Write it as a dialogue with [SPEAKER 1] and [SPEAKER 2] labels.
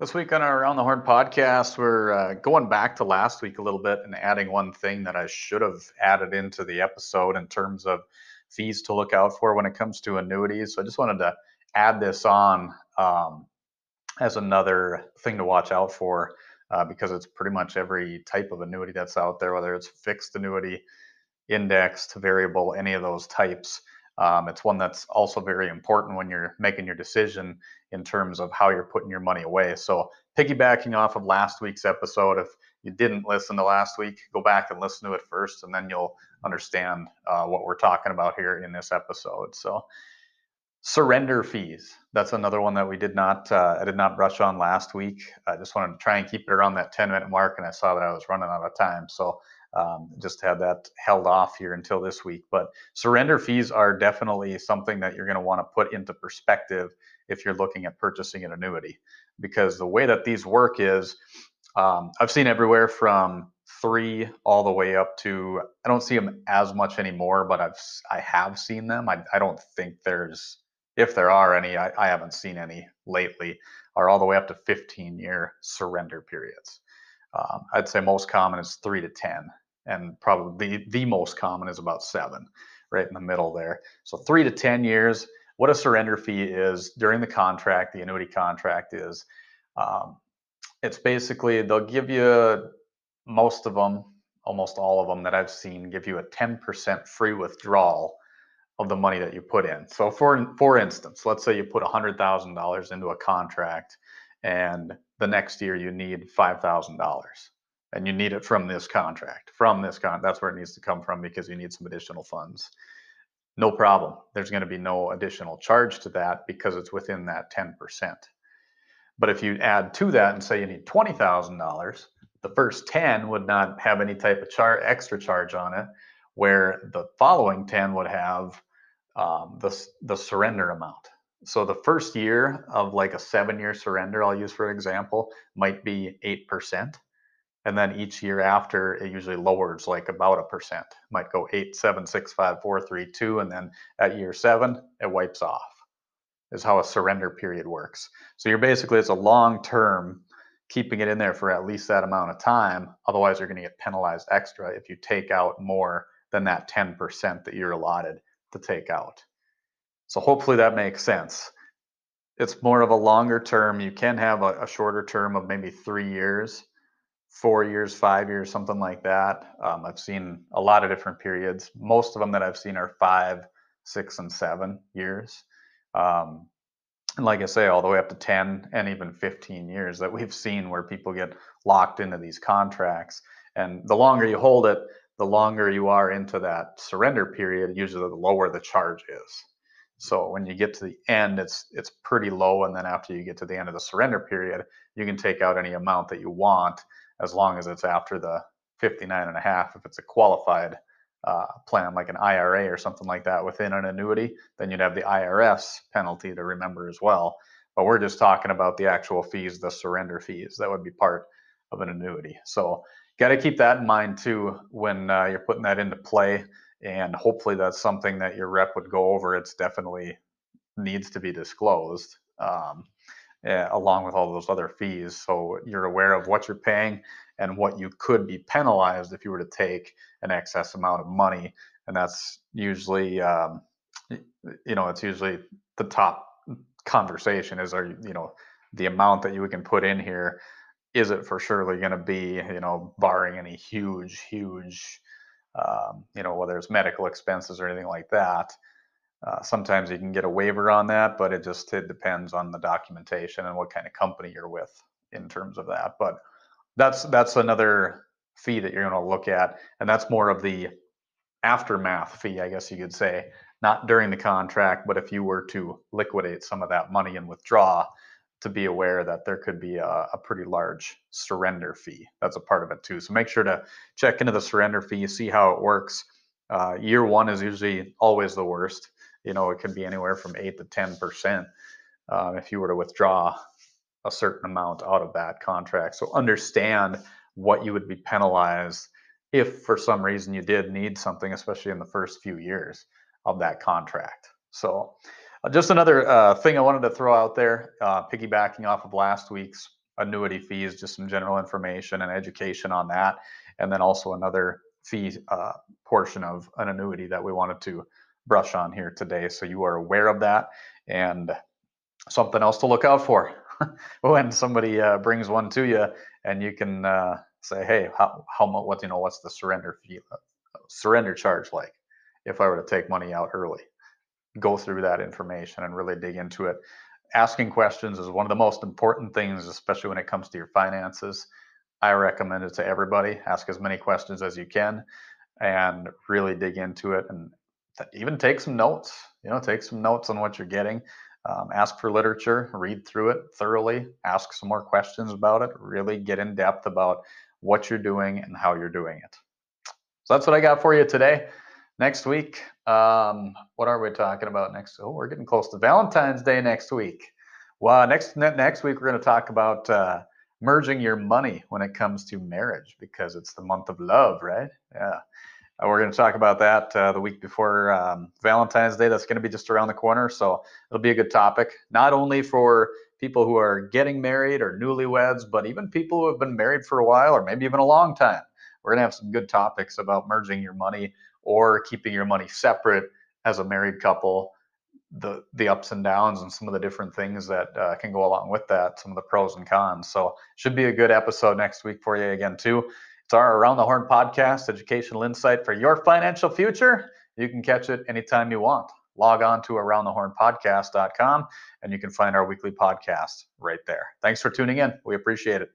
[SPEAKER 1] This week on our Around the Horn podcast, we're uh, going back to last week a little bit and adding one thing that I should have added into the episode in terms of fees to look out for when it comes to annuities. So I just wanted to add this on um, as another thing to watch out for uh, because it's pretty much every type of annuity that's out there, whether it's fixed annuity, indexed, variable, any of those types. Um, it's one that's also very important when you're making your decision in terms of how you're putting your money away. So, piggybacking off of last week's episode, if you didn't listen to last week, go back and listen to it first, and then you'll understand uh, what we're talking about here in this episode. So, surrender fees. That's another one that we did not uh, I did not brush on last week. I just wanted to try and keep it around that 10 minute mark, and I saw that I was running out of time. So um, just had that held off here until this week. But surrender fees are definitely something that you're going to want to put into perspective if you're looking at purchasing an annuity, because the way that these work is, um, I've seen everywhere from three all the way up to I don't see them as much anymore, but I've I have seen them. I, I don't think there's if there are any, I, I haven't seen any lately, are all the way up to 15 year surrender periods. Um, I'd say most common is three to 10 and probably the, the most common is about seven, right in the middle there. So three to 10 years. What a surrender fee is during the contract, the annuity contract is, um, it's basically they'll give you most of them, almost all of them that I've seen, give you a 10% free withdrawal of the money that you put in. So for for instance, let's say you put $100,000 into a contract and the next year you need $5,000 and you need it from this contract, from this con. That's where it needs to come from because you need some additional funds. No problem. There's going to be no additional charge to that because it's within that 10%. But if you add to that and say you need $20,000, the first 10 would not have any type of char- extra charge on it, where the following 10 would have um, the, the surrender amount. So the first year of like a seven year surrender, I'll use for example, might be 8% and then each year after it usually lowers like about a percent. Might go eight seven six five four three two and then at year seven it wipes off is how a surrender period works. So you're basically it's a long term keeping it in there for at least that amount of time. Otherwise you're going to get penalized extra if you take out more than that 10% that you're allotted to take out. So hopefully that makes sense. It's more of a longer term. You can have a, a shorter term of maybe three years four years, five years, something like that. Um, I've seen a lot of different periods. Most of them that I've seen are five, six, and seven years. Um, and like I say, all the way up to 10 and even 15 years that we've seen where people get locked into these contracts. And the longer you hold it, the longer you are into that surrender period, usually the lower the charge is. So when you get to the end, it's it's pretty low, and then after you get to the end of the surrender period, you can take out any amount that you want as long as it's after the 59 and a half. If it's a qualified uh, plan like an IRA or something like that within an annuity, then you'd have the IRS penalty to remember as well. But we're just talking about the actual fees, the surrender fees that would be part of an annuity. So got to keep that in mind too when uh, you're putting that into play. And hopefully that's something that your rep would go over. It's definitely needs to be disclosed. Um, uh, along with all those other fees. So you're aware of what you're paying and what you could be penalized if you were to take an excess amount of money. And that's usually, um, you know, it's usually the top conversation is, are you know, the amount that you can put in here, is it for surely going to be, you know, barring any huge, huge, um, you know, whether it's medical expenses or anything like that, uh, sometimes you can get a waiver on that, but it just it depends on the documentation and what kind of company you're with in terms of that. But that's that's another fee that you're going to look at, and that's more of the aftermath fee, I guess you could say, not during the contract, but if you were to liquidate some of that money and withdraw, to be aware that there could be a, a pretty large surrender fee. That's a part of it too. So make sure to check into the surrender fee, see how it works. Uh, year one is usually always the worst you know, it can be anywhere from eight to 10% um, if you were to withdraw a certain amount out of that contract. So understand what you would be penalized if for some reason you did need something, especially in the first few years of that contract. So uh, just another uh, thing I wanted to throw out there, uh, piggybacking off of last week's annuity fees, just some general information and education on that, and then also another fee uh, portion of an annuity that we wanted to brush on here today. So you are aware of that and something else to look out for when somebody uh, brings one to you and you can uh, say, hey, how, how much, what, you know, what's the surrender fee, uh, surrender charge like if I were to take money out early? Go through that information and really dig into it. Asking questions is one of the most important things, especially when it comes to your finances. I recommend it to everybody. Ask as many questions as you can and really dig into it and even take some notes. You know, take some notes on what you're getting. Um, ask for literature, read through it thoroughly, ask some more questions about it, really get in depth about what you're doing and how you're doing it. So that's what I got for you today. Next week, um, what are we talking about next? Oh, we're getting close to Valentine's Day next week. Well, next next week we're going to talk about uh, merging your money when it comes to marriage because it's the month of love, right? Yeah. Uh, we're going to talk about that uh, the week before um, Valentine's Day. That's going to be just around the corner. So it'll be a good topic, not only for people who are getting married or newlyweds, but even people who have been married for a while or maybe even a long time. We're going to have some good topics about merging your money or keeping your money separate as a married couple the the ups and downs and some of the different things that uh, can go along with that, some of the pros and cons. So should be a good episode next week for you again too. It's our Around the Horn podcast, educational insight for your financial future. You can catch it anytime you want. Log on to aroundthehornpodcast.com and you can find our weekly podcast right there. Thanks for tuning in. We appreciate it.